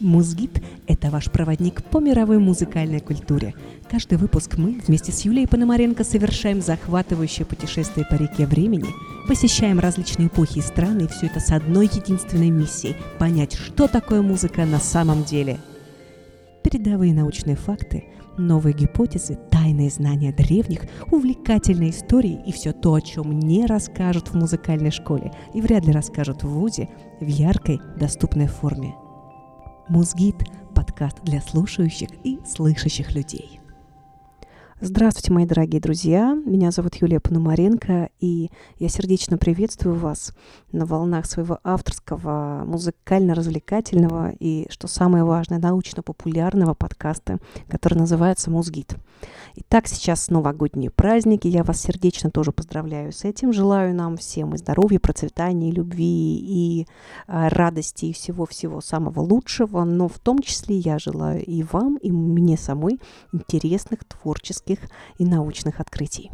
Музгид – это ваш проводник по мировой музыкальной культуре. Каждый выпуск мы вместе с Юлией Пономаренко совершаем захватывающее путешествие по реке времени, посещаем различные эпохи и страны, и все это с одной единственной миссией – понять, что такое музыка на самом деле. Передовые научные факты, новые гипотезы, тайные знания древних, увлекательные истории и все то, о чем не расскажут в музыкальной школе и вряд ли расскажут в ВУЗе в яркой, доступной форме – Музгид – подкаст для слушающих и слышащих людей. Здравствуйте, мои дорогие друзья! Меня зовут Юлия Пономаренко, и я сердечно приветствую вас на волнах своего авторского, музыкально-развлекательного и, что самое важное, научно-популярного подкаста, который называется «Музгид». Итак, сейчас новогодние праздники. Я вас сердечно тоже поздравляю с этим. Желаю нам всем и здоровья, процветания, и любви, и э, радости, и всего-всего самого лучшего. Но в том числе я желаю и вам, и мне самой интересных, творческих и научных открытий.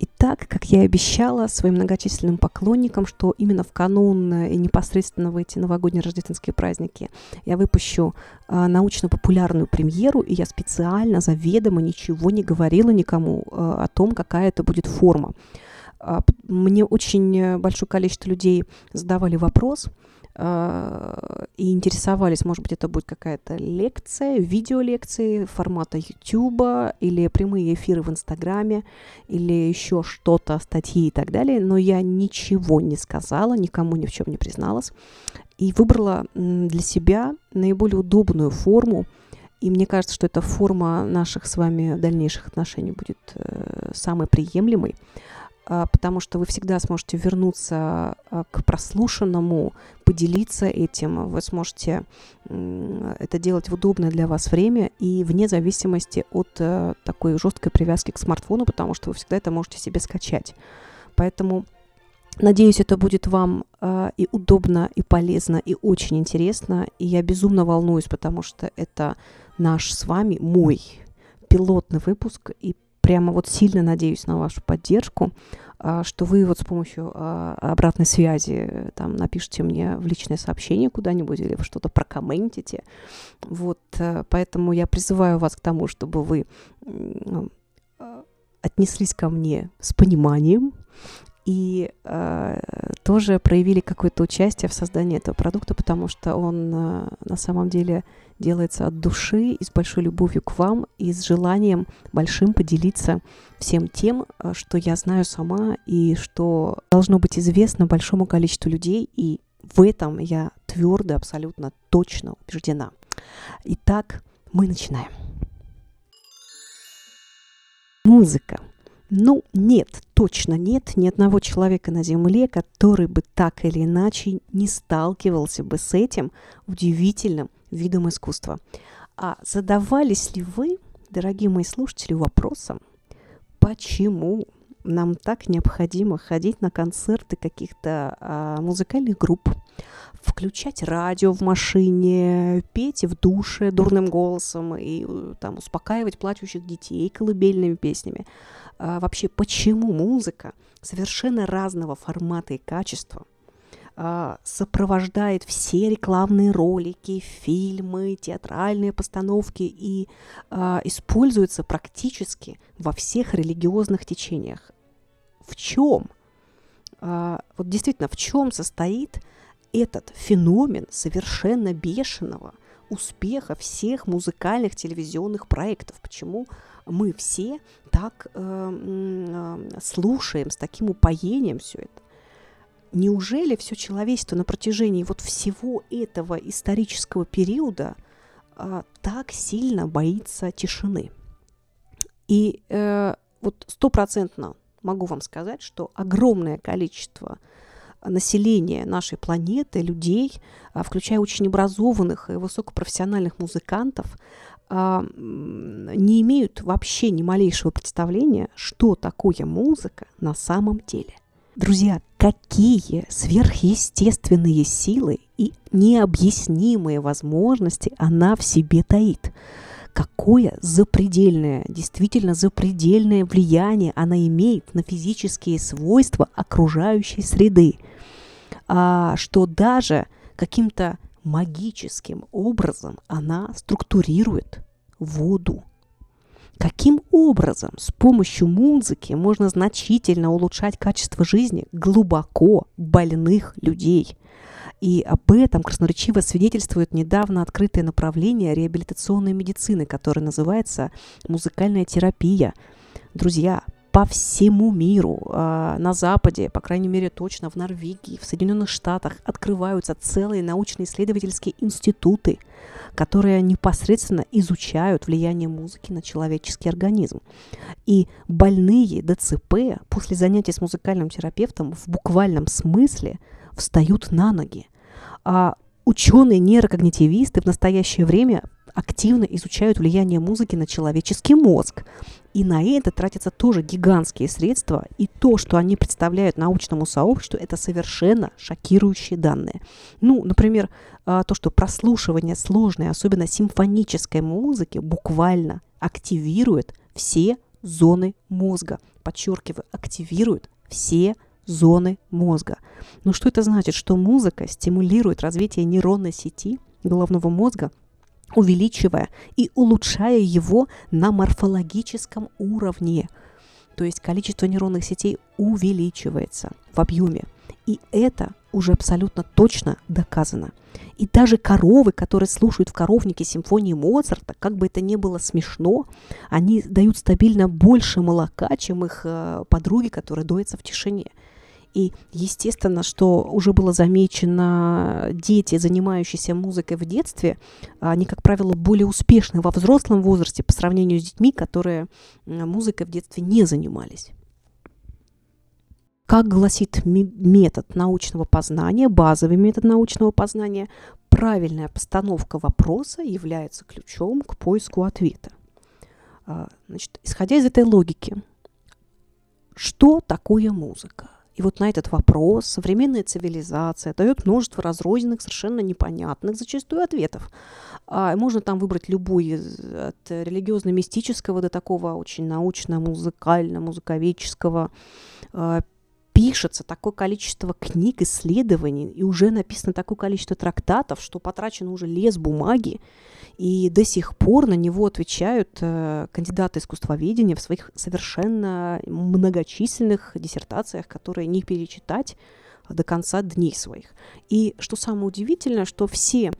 Итак, как я и обещала своим многочисленным поклонникам, что именно в канун э, и непосредственно в эти новогодние рождественские праздники я выпущу э, научно-популярную премьеру, и я специально, заведомо ничего не говорила никому э, о том, какая это будет форма. Э, мне очень э, большое количество людей задавали вопрос – а, и интересовались, может быть, это будет какая-то лекция, видеолекции формата YouTube или прямые эфиры в Инстаграме или еще что-то, статьи и так далее, но я ничего не сказала, никому ни в чем не призналась и выбрала для себя наиболее удобную форму, и мне кажется, что эта форма наших с вами дальнейших отношений будет э, самой приемлемой. А, потому что вы всегда сможете вернуться а, к прослушанному, поделиться этим. Вы сможете это делать в удобное для вас время и вне зависимости от э, такой жесткой привязки к смартфону, потому что вы всегда это можете себе скачать. Поэтому Надеюсь, это будет вам э, и удобно, и полезно, и очень интересно. И я безумно волнуюсь, потому что это наш с вами, мой пилотный выпуск. И прямо вот сильно надеюсь на вашу поддержку, а, что вы вот с помощью а, обратной связи э, там напишите мне в личное сообщение куда-нибудь или вы что-то прокомментите. Вот, э, поэтому я призываю вас к тому, чтобы вы ну, отнеслись ко мне с пониманием, и э, тоже проявили какое-то участие в создании этого продукта, потому что он э, на самом деле делается от души и с большой любовью к вам и с желанием большим поделиться всем тем, э, что я знаю сама и что должно быть известно большому количеству людей, и в этом я твердо, абсолютно точно убеждена. Итак, мы начинаем. Музыка ну, нет, точно нет ни одного человека на Земле, который бы так или иначе не сталкивался бы с этим удивительным видом искусства. А задавались ли вы, дорогие мои слушатели, вопросом, почему нам так необходимо ходить на концерты каких-то а, музыкальных групп, включать радио в машине, петь в душе дурным голосом и э, там успокаивать плачущих детей колыбельными песнями. А, вообще, почему музыка совершенно разного формата и качества а, сопровождает все рекламные ролики, фильмы, театральные постановки и а, используется практически во всех религиозных течениях. В чем? А, вот действительно, в чем состоит этот феномен совершенно бешеного успеха всех музыкальных телевизионных проектов? Почему мы все так э, э, слушаем с таким упоением все это. Неужели все человечество на протяжении вот всего этого исторического периода э, так сильно боится тишины? И э, вот стопроцентно могу вам сказать, что огромное количество населения нашей планеты, людей, а, включая очень образованных и высокопрофессиональных музыкантов, а, не имеют вообще ни малейшего представления, что такое музыка на самом деле. Друзья, какие сверхъестественные силы и необъяснимые возможности она в себе таит. Какое запредельное, действительно запредельное влияние она имеет на физические свойства окружающей среды, что даже каким-то магическим образом она структурирует воду. Каким образом с помощью музыки можно значительно улучшать качество жизни глубоко больных людей? И об этом красноречиво свидетельствует недавно открытое направление реабилитационной медицины, которое называется музыкальная терапия. Друзья, по всему миру, а, на Западе, по крайней мере точно в Норвегии, в Соединенных Штатах открываются целые научно-исследовательские институты, которые непосредственно изучают влияние музыки на человеческий организм. И больные ДЦП после занятий с музыкальным терапевтом в буквальном смысле встают на ноги. А ученые-нейрокогнитивисты в настоящее время активно изучают влияние музыки на человеческий мозг. И на это тратятся тоже гигантские средства. И то, что они представляют научному сообществу, это совершенно шокирующие данные. Ну, например, а, то, что прослушивание сложной, особенно симфонической музыки, буквально активирует все зоны мозга. Подчеркиваю, активирует все зоны мозга. Но что это значит? Что музыка стимулирует развитие нейронной сети головного мозга, увеличивая и улучшая его на морфологическом уровне. То есть количество нейронных сетей увеличивается в объеме. И это уже абсолютно точно доказано. И даже коровы, которые слушают в коровнике симфонии Моцарта, как бы это ни было смешно, они дают стабильно больше молока, чем их э, подруги, которые доятся в тишине. И естественно, что уже было замечено, дети, занимающиеся музыкой в детстве, они, как правило, более успешны во взрослом возрасте по сравнению с детьми, которые музыкой в детстве не занимались. Как гласит метод научного познания, базовый метод научного познания, правильная постановка вопроса является ключом к поиску ответа. А, значит, исходя из этой логики, что такое музыка? И вот на этот вопрос современная цивилизация дает множество разрозненных, совершенно непонятных зачастую ответов. А можно там выбрать любой от религиозно-мистического до такого очень научно-музыкально-музыковедческого. А, пишется такое количество книг, исследований, и уже написано такое количество трактатов, что потрачено уже лес бумаги, и до сих пор на него отвечают э, кандидаты искусствоведения в своих совершенно многочисленных диссертациях, которые не перечитать до конца дней своих. И что самое удивительное, что все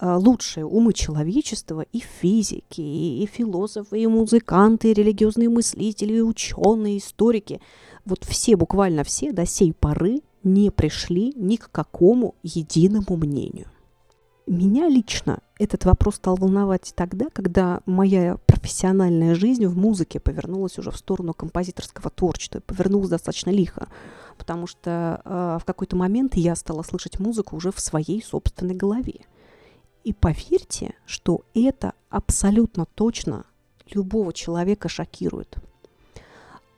э, лучшие умы человечества, и физики, и, и философы, и музыканты, и религиозные мыслители, и ученые, и историки, вот все, буквально все до сей поры не пришли ни к какому единому мнению. Меня лично этот вопрос стал волновать тогда, когда моя профессиональная жизнь в музыке повернулась уже в сторону композиторского творчества, повернулась достаточно лихо, потому что э, в какой-то момент я стала слышать музыку уже в своей собственной голове. И поверьте, что это абсолютно точно любого человека шокирует.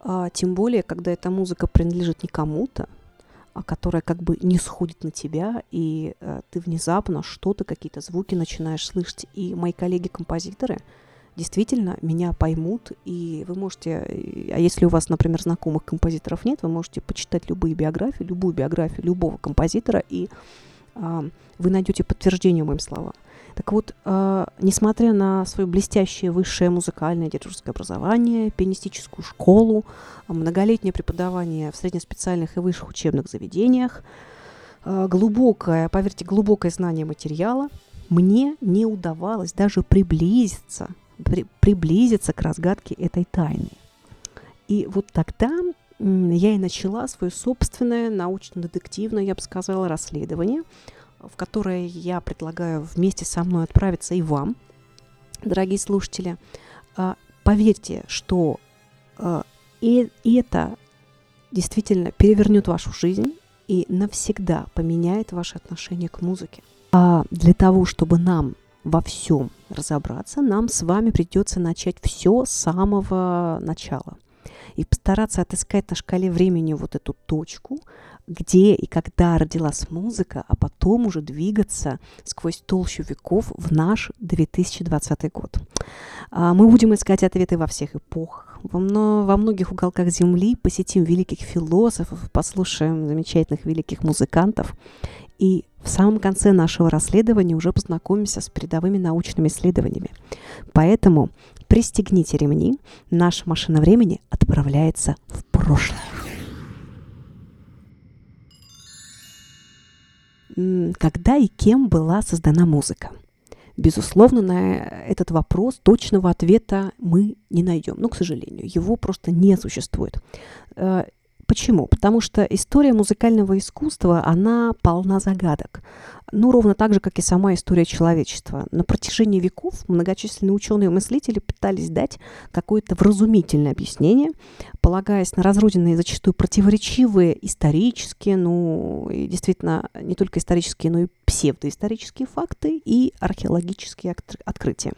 А, тем более, когда эта музыка принадлежит не кому-то, которая как бы не сходит на тебя, и э, ты внезапно что-то, какие-то звуки начинаешь слышать. И мои коллеги-композиторы действительно меня поймут, и вы можете, а если у вас, например, знакомых композиторов нет, вы можете почитать любые биографии, любую биографию любого композитора, и э, вы найдете подтверждение моим словам. Так вот, э, несмотря на свое блестящее высшее музыкальное дирижерское образование, пианистическую школу, многолетнее преподавание в среднеспециальных и высших учебных заведениях, э, глубокое, поверьте, глубокое знание материала, мне не удавалось даже приблизиться, при, приблизиться к разгадке этой тайны. И вот тогда я и начала свое собственное научно-детективное, я бы сказала, расследование – в которое я предлагаю вместе со мной отправиться и вам, дорогие слушатели. А, поверьте, что а, и это действительно перевернет вашу жизнь и навсегда поменяет ваше отношение к музыке. А для того, чтобы нам во всем разобраться, нам с вами придется начать все с самого начала и постараться отыскать на шкале времени вот эту точку, где и когда родилась музыка, а потом уже двигаться сквозь толщу веков в наш 2020 год. А, мы будем искать ответы во всех эпохах, во, многих уголках Земли, посетим великих философов, послушаем замечательных великих музыкантов. И в самом конце нашего расследования уже познакомимся с передовыми научными исследованиями. Поэтому пристегните ремни, наша машина времени отправляется в прошлое. Когда и кем была создана музыка? Безусловно, на этот вопрос точного ответа мы не найдем. Ну, к сожалению, его просто не существует. Почему? Потому что история музыкального искусства, она полна загадок. Ну, ровно так же, как и сама история человечества. На протяжении веков многочисленные ученые и мыслители пытались дать какое-то вразумительное объяснение, полагаясь на разрозненные, зачастую противоречивые исторические, ну, и действительно, не только исторические, но и псевдоисторические факты и археологические открытия.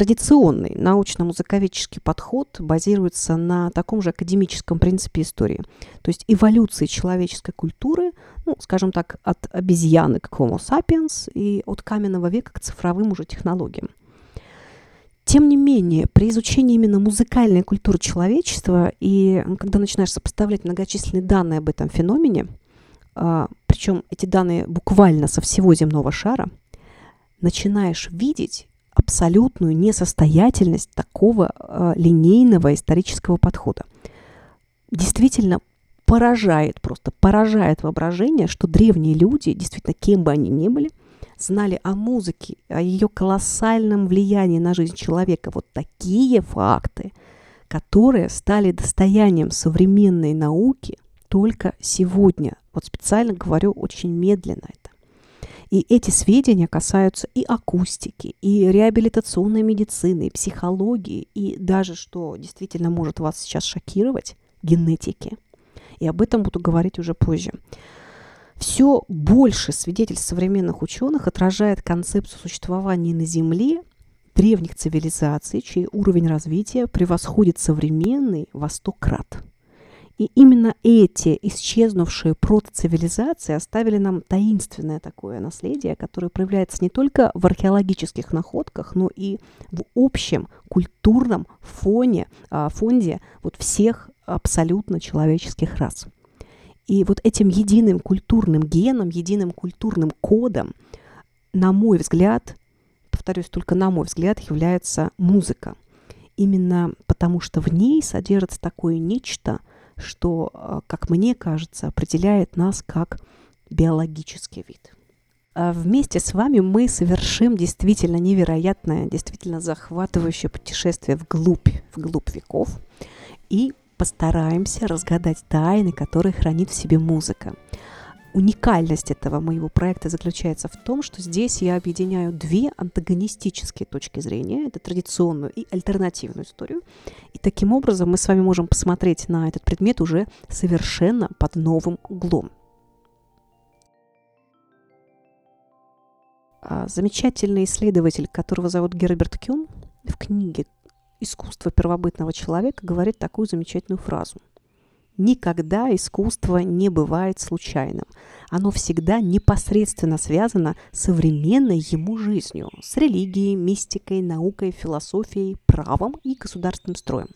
Традиционный научно-музыковедческий подход базируется на таком же академическом принципе истории, то есть эволюции человеческой культуры, ну, скажем так, от обезьяны к Homo sapiens и от каменного века к цифровым уже технологиям. Тем не менее, при изучении именно музыкальной культуры человечества и когда начинаешь сопоставлять многочисленные данные об этом феномене, а, причем эти данные буквально со всего земного шара, начинаешь видеть абсолютную несостоятельность такого э, линейного исторического подхода. Действительно поражает, просто поражает воображение, что древние люди, действительно, кем бы они ни были, знали о музыке, о ее колоссальном влиянии на жизнь человека. Вот такие факты, которые стали достоянием современной науки только сегодня. Вот специально говорю очень медленно это. И эти сведения касаются и акустики, и реабилитационной медицины, и психологии, и даже, что действительно может вас сейчас шокировать, генетики. И об этом буду говорить уже позже. Все больше свидетельств современных ученых отражает концепцию существования на Земле древних цивилизаций, чей уровень развития превосходит современный во сто крат. И именно эти исчезнувшие протоцивилизации оставили нам таинственное такое наследие, которое проявляется не только в археологических находках, но и в общем культурном фоне, а, фонде вот всех абсолютно человеческих рас. И вот этим единым культурным геном, единым культурным кодом, на мой взгляд, повторюсь, только на мой взгляд, является музыка. Именно потому что в ней содержится такое нечто – что, э, как мне кажется, определяет нас как биологический вид. А вместе с вами мы совершим действительно невероятное, действительно захватывающее путешествие вглубь, вглубь веков и постараемся разгадать тайны, которые хранит в себе музыка. Уникальность этого моего проекта заключается в том, что здесь я объединяю две антагонистические точки зрения. Это традиционную и альтернативную историю. И таким образом мы с вами можем посмотреть на этот предмет уже совершенно под новым углом. А, замечательный исследователь, которого зовут Герберт Кюн, в книге «Искусство первобытного человека» говорит такую замечательную фразу – Никогда искусство не бывает случайным. Оно всегда непосредственно связано с современной ему жизнью, с религией, мистикой, наукой, философией, правом и государственным строем.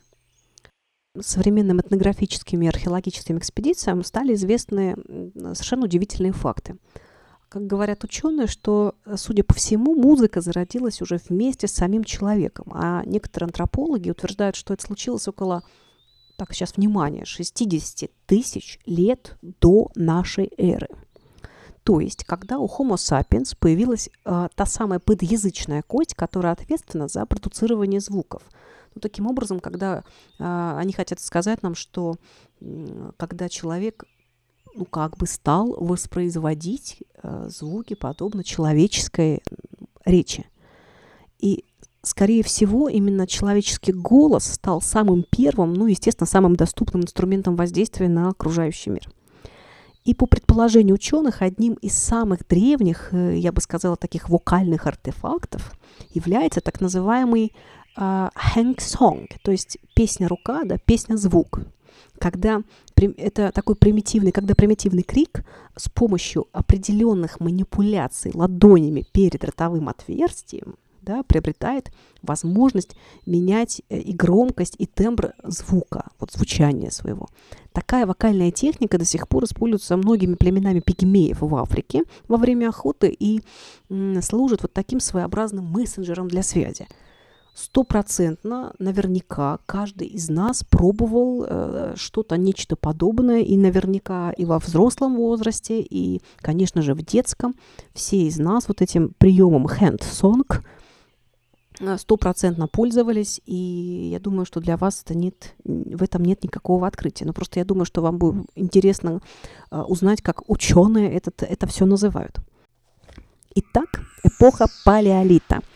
Современным этнографическим и археологическим экспедициям стали известны совершенно удивительные факты. Как говорят ученые, что, судя по всему, музыка зародилась уже вместе с самим человеком, а некоторые антропологи утверждают, что это случилось около так сейчас внимание, 60 тысяч лет до нашей эры. То есть, когда у Homo sapiens появилась э, та самая подъязычная кость, которая ответственна за продуцирование звуков. Ну, таким образом, когда э, они хотят сказать нам, что э, когда человек ну, как бы стал воспроизводить э, звуки подобно человеческой речи. И скорее всего, именно человеческий голос стал самым первым, ну, естественно, самым доступным инструментом воздействия на окружающий мир. И по предположению ученых, одним из самых древних, э, я бы сказала, таких вокальных артефактов является так называемый э, hang song, то есть песня-рука, да, песня-звук. Когда это такой примитивный, когда примитивный крик с помощью определенных манипуляций ладонями перед ротовым отверстием да, приобретает возможность менять э, и громкость, и тембр звука, вот звучания своего. Такая вокальная техника до сих пор используется многими племенами пигмеев в Африке во время охоты и служит вот таким своеобразным мессенджером для связи стопроцентно, наверняка, каждый из нас пробовал э, что-то, нечто подобное, и наверняка и во взрослом возрасте, и, конечно же, в детском. Все из нас вот этим приемом hand song стопроцентно пользовались, и я думаю, что для вас это нет, в этом нет никакого открытия. Но просто я думаю, что вам будет интересно э, узнать, как ученые этот, это все называют. Итак, эпоха палеолита –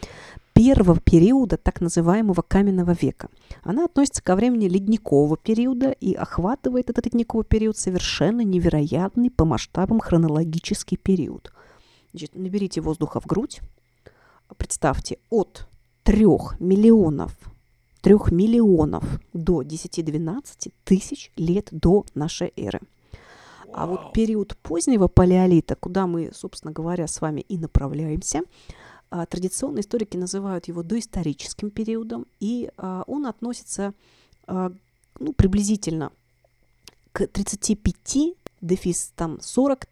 первого периода так называемого каменного века. Она относится ко времени ледникового периода и охватывает этот ледниковый период совершенно невероятный по масштабам хронологический период. Значит, наберите воздуха в грудь. Представьте, от 3 миллионов 3 миллионов до 10-12 тысяч лет до нашей эры. А вот период позднего палеолита, куда мы, собственно говоря, с вами и направляемся – а, традиционно историки называют его доисторическим периодом, и а, он относится а, ну, приблизительно к 35, дефис там 40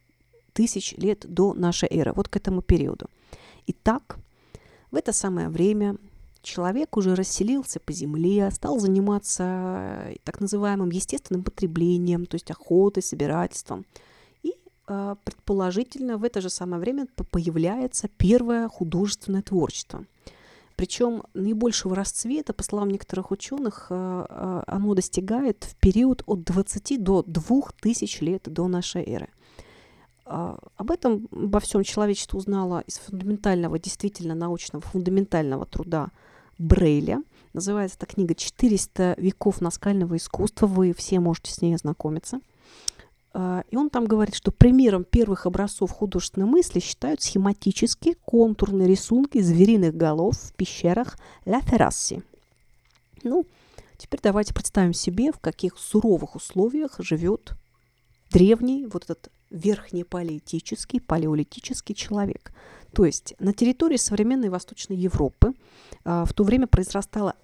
тысяч лет до нашей эры, вот к этому периоду. Итак, в это самое время человек уже расселился по земле, стал заниматься так называемым естественным потреблением, то есть охотой, собирательством – а, предположительно в это же самое время появляется первое художественное творчество. Причем наибольшего расцвета, по словам некоторых ученых, а, оно достигает в период от 20 до 2000 лет до нашей эры. Об этом, обо всем человечество узнало из фундаментального, действительно научного, фундаментального труда Брейля. Называется эта книга «400 веков наскального искусства». Вы все можете с ней ознакомиться – а, и он там говорит, что примером первых образцов художественной мысли считают схематические контурные рисунки звериных голов в пещерах Ла Феррасси. Ну, теперь давайте представим себе, в каких суровых условиях живет древний вот этот верхнепалеолитический, палеолитический человек. То есть на территории современной Восточной Европы а, в то время произрастала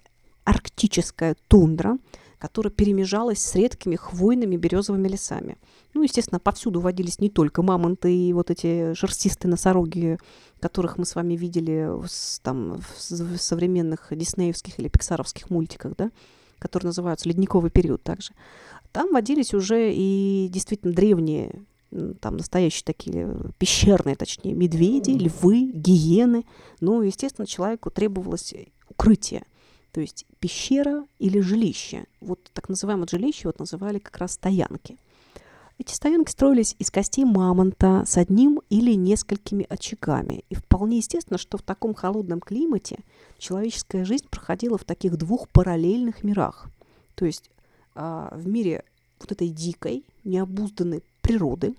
арктическая тундра, которая перемежалась с редкими хвойными березовыми лесами. Ну, естественно, повсюду водились не только мамонты и вот эти шерстистые носороги, которых мы с вами видели в, там, в современных диснеевских или пиксаровских мультиках, да, которые называются «Ледниковый период» также. Там водились уже и действительно древние там настоящие такие пещерные, точнее, медведи, львы, гиены. Ну, естественно, человеку требовалось укрытие. То есть пещера или жилище. Вот так называемое жилище вот называли как раз стоянки. Эти стоянки строились из костей мамонта с одним или несколькими очагами. И вполне естественно, что в таком холодном климате человеческая жизнь проходила в таких двух параллельных мирах. То есть а, в мире вот этой дикой, необузданной природы,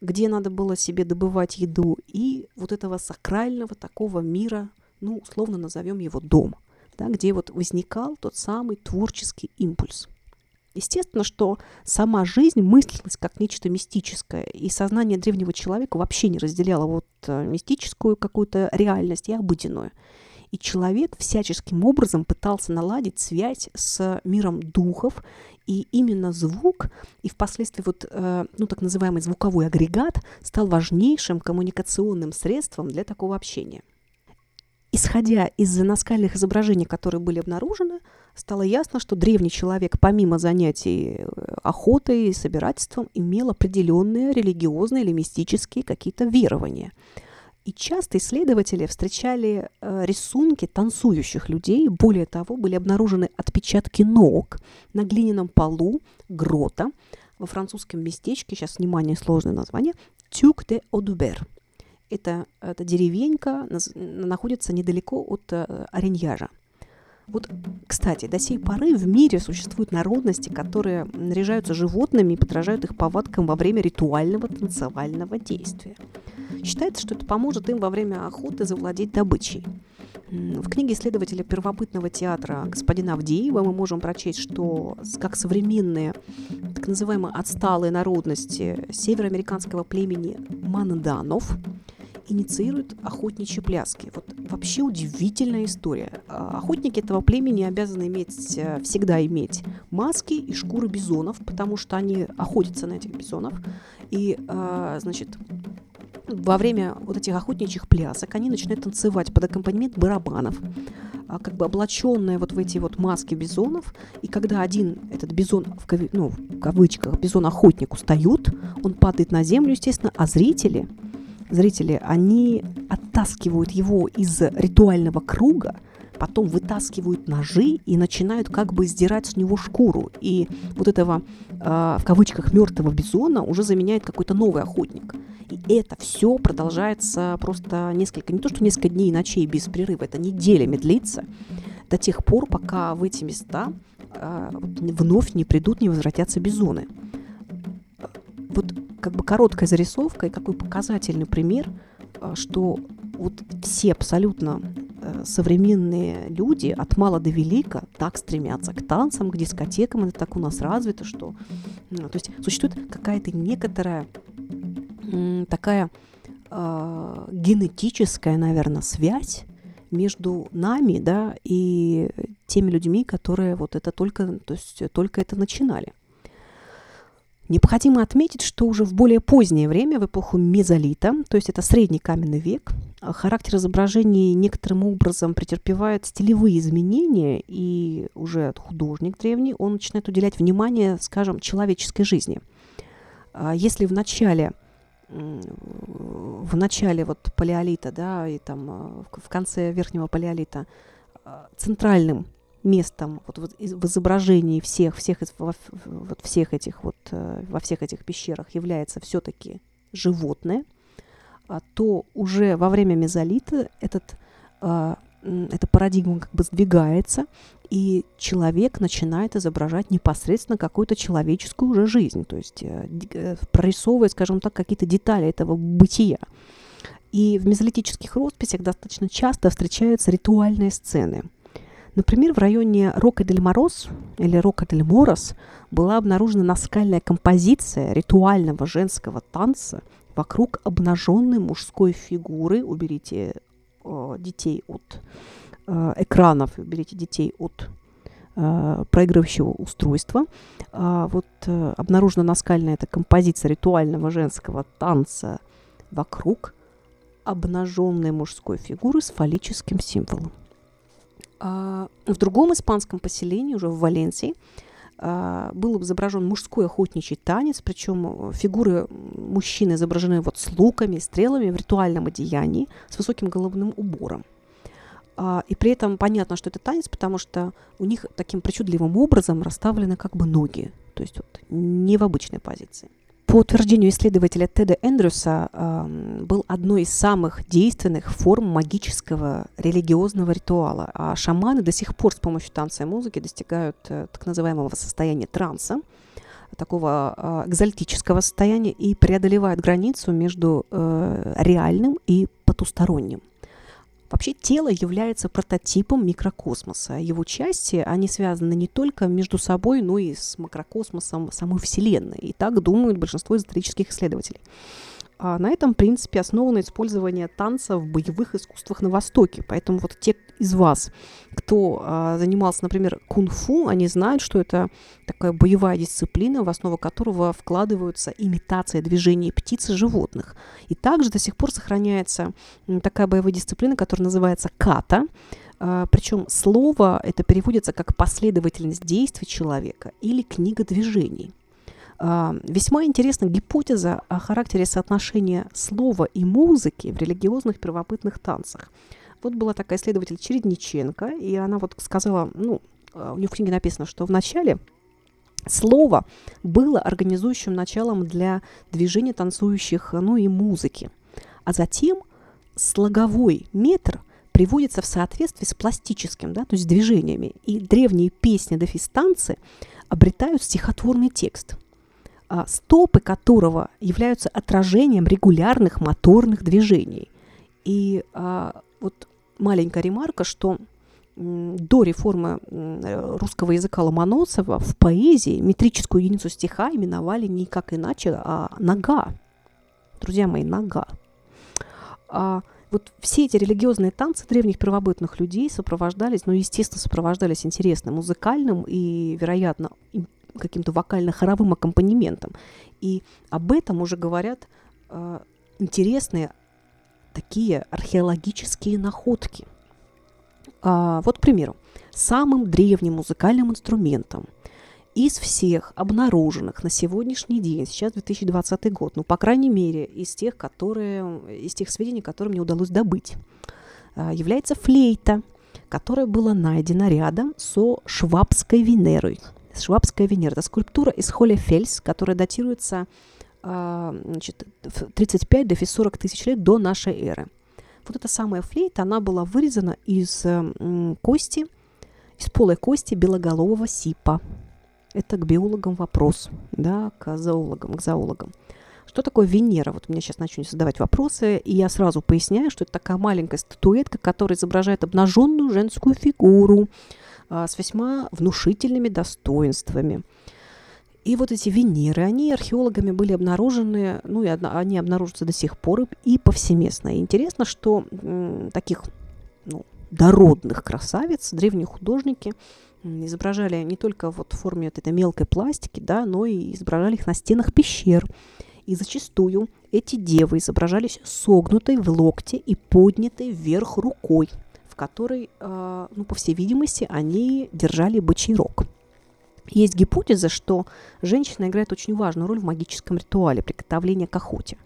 где надо было себе добывать еду, и вот этого сакрального такого мира, ну, условно назовем его дом – да, где вот возникал тот самый творческий импульс. Естественно, что сама жизнь мыслилась как нечто мистическое, и сознание древнего человека вообще не разделяло вот э, мистическую какую-то реальность и обыденную. И человек всяческим образом пытался наладить связь с миром духов, и именно звук и впоследствии вот, э, ну, так называемый звуковой агрегат стал важнейшим коммуникационным средством для такого общения – Исходя из наскальных изображений, которые были обнаружены, стало ясно, что древний человек, помимо занятий э, охотой и собирательством, имел определенные религиозные или мистические какие-то верования. И часто исследователи встречали э, рисунки танцующих людей. Более того, были обнаружены отпечатки ног на глиняном полу грота во французском местечке, сейчас, внимание, сложное название, Тюк де Одубер – это, это деревенька находится недалеко от э, Ореньяжа. Вот, кстати, до сей поры в мире существуют народности, которые наряжаются животными и подражают их повадкам во время ритуального танцевального действия. Считается, что это поможет им во время охоты завладеть добычей. В книге исследователя первобытного театра господина Авдеева мы можем прочесть, что как современные так называемые отсталые народности североамериканского племени Манданов инициирует охотничьи пляски. Вот вообще удивительная история. А, охотники этого племени обязаны иметь, э, всегда иметь маски и шкуры бизонов, потому что они охотятся на этих бизонов. И, а, значит, во время вот этих охотничьих плясок они начинают танцевать под аккомпанемент барабанов, а, как бы облаченные вот в эти вот маски бизонов. И когда один этот бизон, в, кав... ну, в кавычках, бизон-охотник устает, он падает на землю, естественно, а зрители, зрители, они оттаскивают его из ритуального круга, потом вытаскивают ножи и начинают как бы сдирать с него шкуру. И вот этого, э, в кавычках, мертвого бизона уже заменяет какой-то новый охотник. И это все продолжается просто несколько, не то что несколько дней и ночей без перерыва, это неделями длится, до тех пор, пока в эти места э, вновь не придут, не возвратятся бизоны. Вот как бы короткая зарисовка и какой показательный пример, э, что вот все абсолютно э, современные люди от мала до велика так стремятся к танцам, к дискотекам, это так у нас развито, что... То есть существует какая-то некоторая такая э, генетическая, наверное, связь между нами, да, и теми людьми, которые вот это только, то есть только это начинали. Необходимо отметить, что уже в более позднее время, в эпоху мезолита, то есть это средний каменный век, характер изображений некоторым образом претерпевает стилевые изменения, и уже художник древний, он начинает уделять внимание, скажем, человеческой жизни. А если в начале в начале вот палеолита, да, и там а, в конце верхнего палеолита а, центральным местом вот, вот в изображении всех всех вот всех этих вот э, во всех этих пещерах является все-таки животное, а то уже во время мезолита этот эта парадигма как бы сдвигается, и человек начинает изображать непосредственно какую-то человеческую уже жизнь, то есть э, э, прорисовывает, скажем так, какие-то детали этого бытия. И в мезолитических росписях достаточно часто встречаются ритуальные сцены. Например, в районе Рока-дель-Мороз или Рока-дель-Морос была обнаружена наскальная композиция ритуального женского танца вокруг обнаженной мужской фигуры. Уберите э, детей от э, экранов, уберите детей от э, проигрывающего устройства. А вот э, обнаружена наскальная эта композиция ритуального женского танца вокруг обнаженной мужской фигуры с фаллическим символом. А в другом испанском поселении, уже в Валенсии, а, был изображен мужской охотничий танец, причем фигуры мужчины изображены вот с луками, стрелами в ритуальном одеянии с высоким головным убором. А, и при этом понятно, что это танец, потому что у них таким причудливым образом расставлены как бы ноги, то есть вот не в обычной позиции по утверждению исследователя Теда Эндрюса, был одной из самых действенных форм магического религиозного ритуала. А шаманы до сих пор с помощью танца и музыки достигают э, так называемого состояния транса, такого а, экзальтического состояния и преодолевают границу между э, реальным и потусторонним. Вообще тело является прототипом микрокосмоса. Его части, они связаны не только между собой, но и с макрокосмосом самой Вселенной. И так думают большинство эзотерических исследователей. А на этом принципе основано использование танца в боевых искусствах на Востоке. Поэтому вот те из вас, кто а, занимался, например, кунг-фу, они знают, что это такая боевая дисциплина, в основу которого вкладываются имитация движений птиц и животных. И также до сих пор сохраняется такая боевая дисциплина, которая называется ката. А, причем слово это переводится как последовательность действий человека или книга движений. А, весьма интересна гипотеза о характере соотношения слова и музыки в религиозных первобытных танцах. Вот была такая исследователь Чередниченко, и она вот сказала, ну, а, у нее в книге написано, что в начале слово было организующим началом для движения танцующих, ну и музыки. А затем слоговой метр приводится в соответствии с пластическим, да, то есть движениями. И древние песни дефис танцы обретают стихотворный текст – стопы которого являются отражением регулярных моторных движений. И а, вот маленькая ремарка, что до реформы русского языка Ломоносова в поэзии метрическую единицу стиха именовали никак иначе, а нога. Друзья мои, нога. А вот все эти религиозные танцы древних первобытных людей сопровождались, ну, естественно, сопровождались интересным музыкальным и, вероятно, каким-то вокально-хоровым аккомпанементом. И об этом уже говорят э, интересные такие археологические находки. А, вот, к примеру, самым древним музыкальным инструментом из всех обнаруженных на сегодняшний день, сейчас 2020 год, ну, по крайней мере, из тех, которые, из тех сведений, которые мне удалось добыть, а, является флейта, которая была найдена рядом со Швабской Венерой. Швабская Венера – это скульптура из Холлефельс, которая датируется а, значит, 35 до 40 тысяч лет до нашей эры. Вот эта самая флейта, она была вырезана из кости, из полой кости белоголового сипа – это к биологам вопрос, да, к зоологам, к зоологам. Что такое Венера? Вот мне сейчас начнут задавать вопросы, и я сразу поясняю, что это такая маленькая статуэтка, которая изображает обнаженную женскую фигуру с весьма внушительными достоинствами. И вот эти Венеры, они археологами были обнаружены, ну и они обнаружатся до сих пор и повсеместно. И интересно, что таких ну, дородных красавиц древние художники – изображали не только вот в форме вот этой мелкой пластики, да, но и изображали их на стенах пещер. И зачастую эти девы изображались согнутой в локте и поднятой вверх рукой, в которой, э, ну, по всей видимости, они держали бычий рог. Есть гипотеза, что женщина играет очень важную роль в магическом ритуале приготовления к охоте.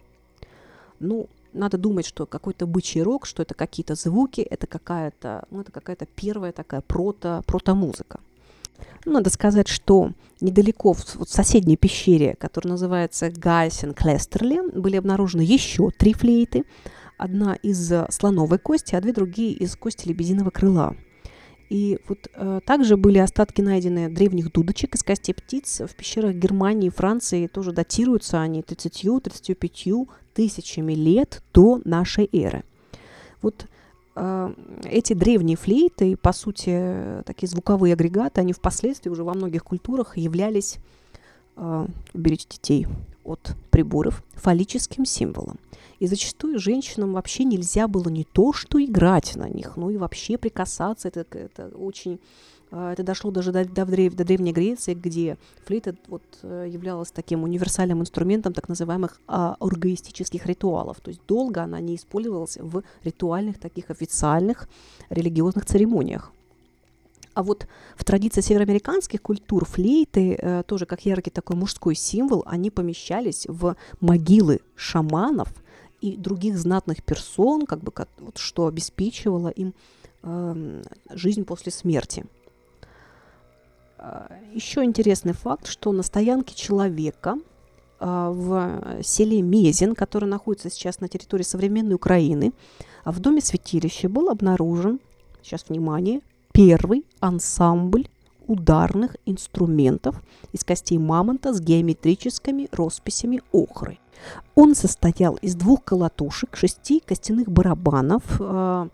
Ну, надо думать, что какой-то бычий рог, что это какие-то звуки, это какая-то, ну, это какая-то первая такая прото, прото-музыка. Ну, надо сказать, что недалеко, в, в соседней пещере, которая называется Гайсен Клестерли, были обнаружены еще три флейты. Одна из слоновой кости, а две другие из кости лебединого крыла. И вот э, также были остатки найдены древних дудочек из костей птиц в пещерах Германии и Франции. Тоже датируются они 30-35 тысячами лет до нашей эры. Вот э, эти древние флейты, по сути, такие звуковые агрегаты, они впоследствии уже во многих культурах являлись, э, берите детей, от приборов фаллическим символом. И зачастую женщинам вообще нельзя было не то, что играть на них, но и вообще прикасаться. Это, это очень а, это дошло даже до, до, до Древней Греции, где флейта вот, э, являлась таким универсальным инструментом так называемых а, оргаистических ритуалов. То есть долго она не использовалась в ритуальных таких официальных религиозных церемониях. А вот в традиции североамериканских культур флейты, э, тоже как яркий такой мужской символ, они помещались в могилы шаманов – и других знатных персон, как бы, что обеспечивало им э, жизнь после смерти. А, Еще интересный факт, что на стоянке человека э, в селе Мезин, который находится сейчас на территории современной Украины, в доме святилища был обнаружен, сейчас внимание, первый ансамбль ударных инструментов из костей мамонта с геометрическими росписями охры. Он состоял из двух колотушек, шести костяных барабанов. А,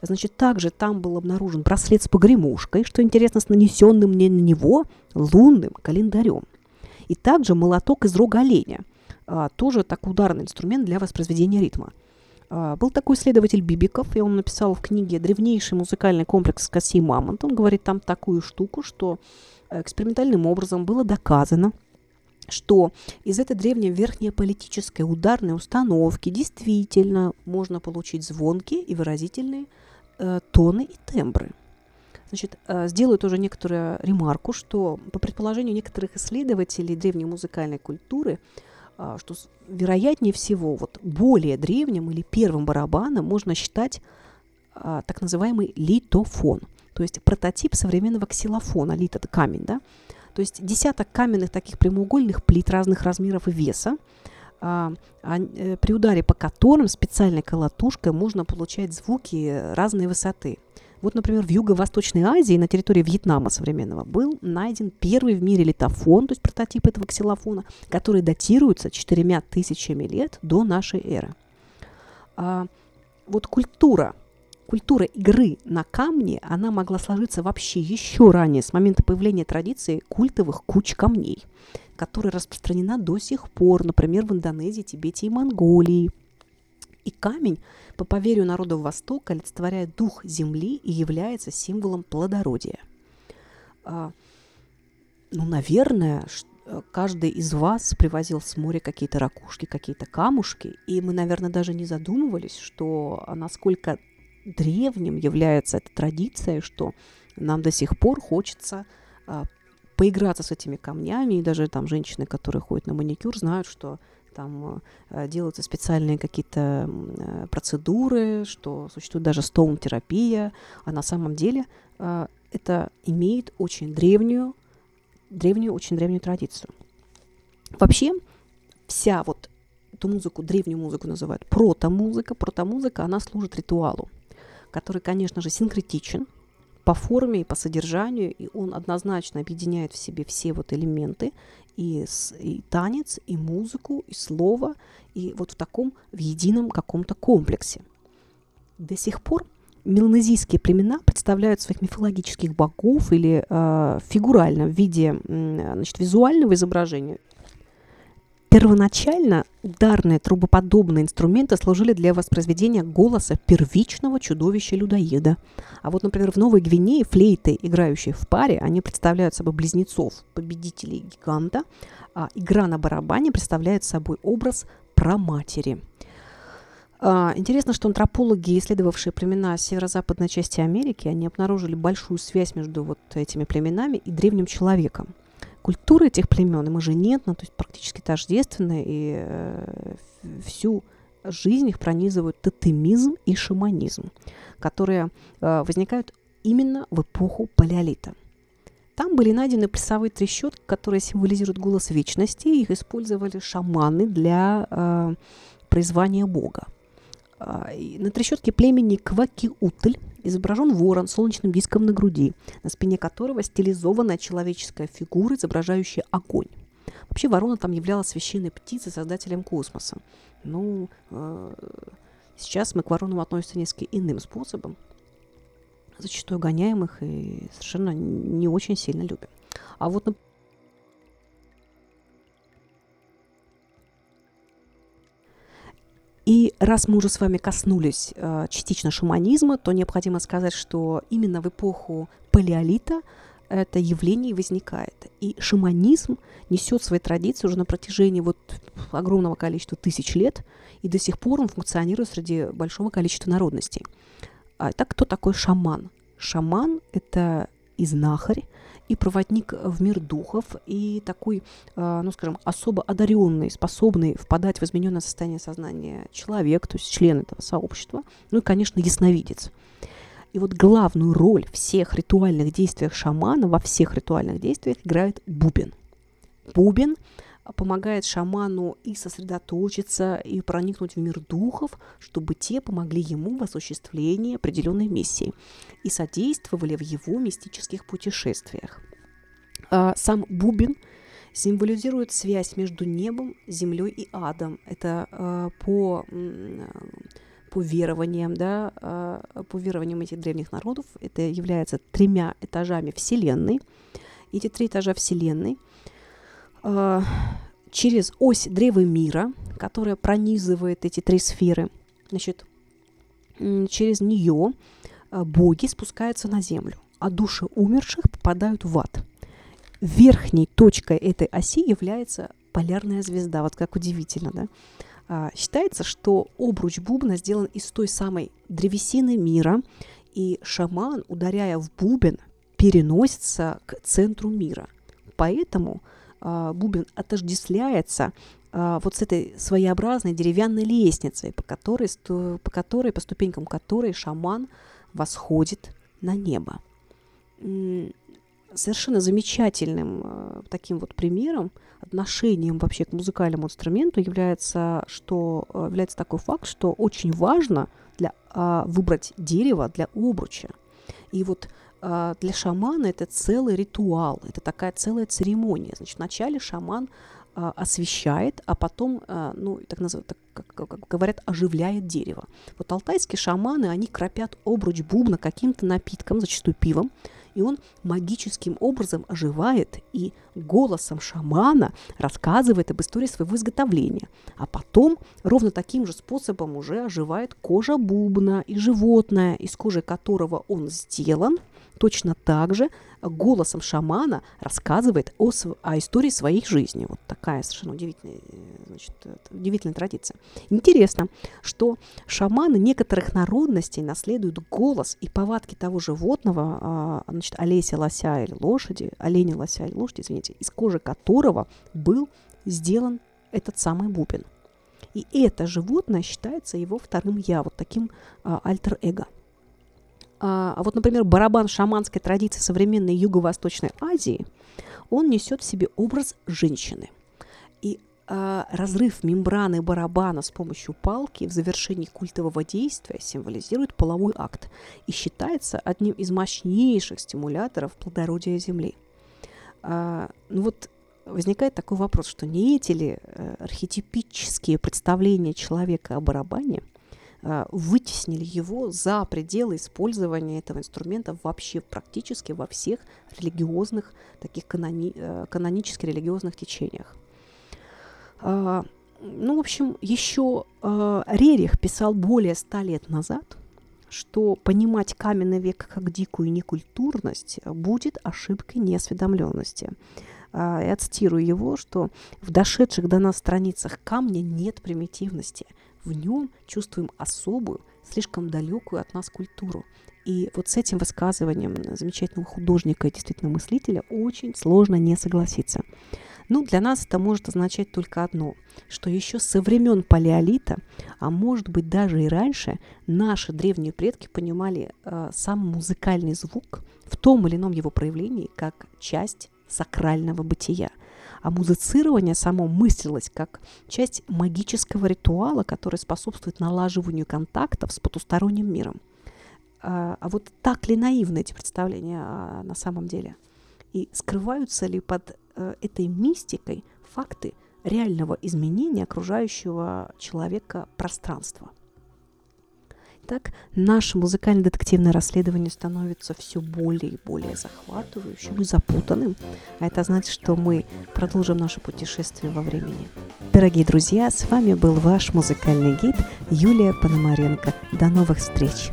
значит, также там был обнаружен браслет с погремушкой, что интересно, с нанесенным мне на него лунным календарем. И также молоток из рога оленя. А, тоже такой ударный инструмент для воспроизведения ритма. А, был такой исследователь Бибиков, и он написал в книге «Древнейший музыкальный комплекс косей мамонт». Он говорит там такую штуку, что экспериментальным образом было доказано, что из этой древней верхнеполитической ударной установки действительно можно получить звонкие и выразительные э, тоны и тембры. Значит, э, сделаю тоже некоторую ремарку, что по предположению некоторых исследователей древней музыкальной культуры, что вероятнее всего вот более древним или первым барабаном можно считать э, так называемый литофон, то есть прототип современного ксилофона. Лит – это камень, да? То есть десяток каменных таких прямоугольных плит разных размеров и веса, а, а, э, при ударе по которым специальной колотушкой можно получать звуки разной высоты. Вот, например, в Юго-Восточной Азии, на территории Вьетнама современного, был найден первый в мире литофон, то есть прототип этого ксилофона, который датируется четырьмя тысячами лет до нашей эры. А, вот культура Культура игры на камне, она могла сложиться вообще еще ранее, с момента появления традиции культовых куч камней, которая распространена до сих пор, например, в Индонезии, Тибете и Монголии. И камень, по поверью народов Востока, олицетворяет дух земли и является символом плодородия. А, ну, наверное, каждый из вас привозил с моря какие-то ракушки, какие-то камушки, и мы, наверное, даже не задумывались, что насколько древним является эта традиция, что нам до сих пор хочется а, поиграться с этими камнями, и даже там женщины, которые ходят на маникюр, знают, что там э, делаются специальные какие-то э, процедуры, что существует даже стоун-терапия, а на самом деле э, это имеет очень древнюю, древнюю, очень древнюю традицию. Вообще, вся вот эту музыку, древнюю музыку называют протомузыка. Протомузыка, она служит ритуалу, который, конечно же, синкретичен, по форме и по содержанию, и он однозначно объединяет в себе все вот элементы, и, и танец, и музыку, и слово, и вот в таком, в едином каком-то комплексе. До сих пор меланезийские племена представляют своих мифологических богов или э, фигурально в виде э, значит, визуального изображения Первоначально ударные трубоподобные инструменты служили для воспроизведения голоса первичного чудовища-людоеда. А вот, например, в Новой Гвинее флейты, играющие в паре, они представляют собой близнецов, победителей гиганта, а игра на барабане представляет собой образ праматери. А, интересно, что антропологи, исследовавшие племена северо-западной части Америки, они обнаружили большую связь между вот этими племенами и древним человеком культура этих племен им уже нет, ну, то есть практически тождественная, и э, всю жизнь их пронизывают тотемизм и шаманизм, которые э, возникают именно в эпоху палеолита. Там были найдены плясовые трещотки, которые символизируют голос вечности, и их использовали шаманы для э, призвания бога. Э, на трещотке племени Квакиутль изображен ворон с солнечным диском на груди, на спине которого стилизованная человеческая фигура, изображающая огонь. Вообще ворона там являлась священной птицей, создателем космоса. Ну, э, сейчас мы к воронам относимся несколько иным способом. Зачастую гоняем их и совершенно не очень сильно любим. А вот, И раз мы уже с вами коснулись э, частично шаманизма, то необходимо сказать, что именно в эпоху палеолита это явление возникает. И шаманизм несет свои традиции уже на протяжении вот огромного количества тысяч лет, и до сих пор он функционирует среди большого количества народностей. А так кто такой шаман? Шаман – это и знахарь, и проводник в мир духов, и такой, а, ну, скажем, особо одаренный, способный впадать в измененное состояние сознания человек, то есть член этого сообщества, ну и, конечно, ясновидец. И вот главную роль в всех ритуальных действиях шамана, во всех ритуальных действиях играет бубен. Бубен помогает шаману и сосредоточиться, и проникнуть в мир духов, чтобы те помогли ему в осуществлении определенной миссии и содействовали в его мистических путешествиях. А, сам бубен символизирует связь между небом, землей и адом. Это а, по по верованиям, да, а, по верованиям этих древних народов, это является тремя этажами Вселенной. Эти три этажа Вселенной через ось древа мира, которая пронизывает эти три сферы, значит, через нее Э, боги спускаются на землю, а души умерших попадают в ад. Верхней точкой этой оси является полярная звезда. Вот как удивительно, да? А, считается, что обруч бубна сделан из той самой древесины мира, и шаман, ударяя в бубен, переносится к центру мира. Поэтому бубен отождествляется а, вот с этой своеобразной деревянной лестницей, по которой, по которой, по ступенькам которой шаман восходит на небо. Совершенно замечательным э, таким вот примером, отношением вообще к музыкальному инструменту является, что, является такой факт, что очень важно для, а, выбрать дерево для обруча. И вот а, для шамана это целый ритуал, это такая целая церемония. Значит, вначале шаман а, освещает, а потом, а, ну, так, называют, как говорят, оживляет дерево. Вот алтайские шаманы, они кропят обруч бубна каким-то напитком, зачастую пивом, И он магическим образом оживает и голосом шамана рассказывает об истории своего изготовления. А потом ровно таким же способом уже оживает кожа бубна и животное, из кожи которого он сделан – точно так же голосом шамана рассказывает о, о истории своей жизни. Вот такая совершенно удивительная, э, значит, удивительная традиция. Интересно, что шаманы некоторых народностей наследуют голос и повадки того животного, а, значит, олеся, лося или лошади, оленя, лося или лошади, извините, из кожи которого был сделан этот самый бубен. И это животное считается его вторым я, вот таким а, альтер-эго. А, а вот, например, барабан шаманской традиции современной Юго-Восточной Азии, он несет в себе образ женщины. И а, разрыв мембраны барабана с помощью палки в завершении культового действия символизирует половой акт и считается одним из мощнейших стимуляторов плодородия Земли. А, ну вот возникает такой вопрос, что не эти ли э, архетипические представления человека о барабане – вытеснили его за пределы использования этого инструмента вообще практически во всех религиозных, таких канони, э, канонически религиозных течениях. А, ну, в общем, еще э, Рерих писал более ста лет назад, что понимать каменный век как дикую некультурность будет ошибкой неосведомленности. А, я цитирую его, что в дошедших до нас страницах камня нет примитивности – в нем чувствуем особую, слишком далекую от нас культуру. И вот с этим высказыванием замечательного художника и действительно мыслителя очень сложно не согласиться. Ну, для нас это может означать только одно, что еще со времен палеолита, а может быть даже и раньше, наши древние предки понимали э, сам музыкальный звук в том или ином его проявлении как часть сакрального бытия – а музицирование само мыслилось как часть магического ритуала, который способствует налаживанию контактов с потусторонним миром. А, а вот так ли наивны эти представления а, на самом деле? И скрываются ли под а, этой мистикой факты реального изменения окружающего человека пространства? Так наше музыкально-детективное расследование становится все более и более захватывающим и запутанным. А это значит, что мы продолжим наше путешествие во времени. Дорогие друзья, с вами был ваш музыкальный гид Юлия Пономаренко. До новых встреч!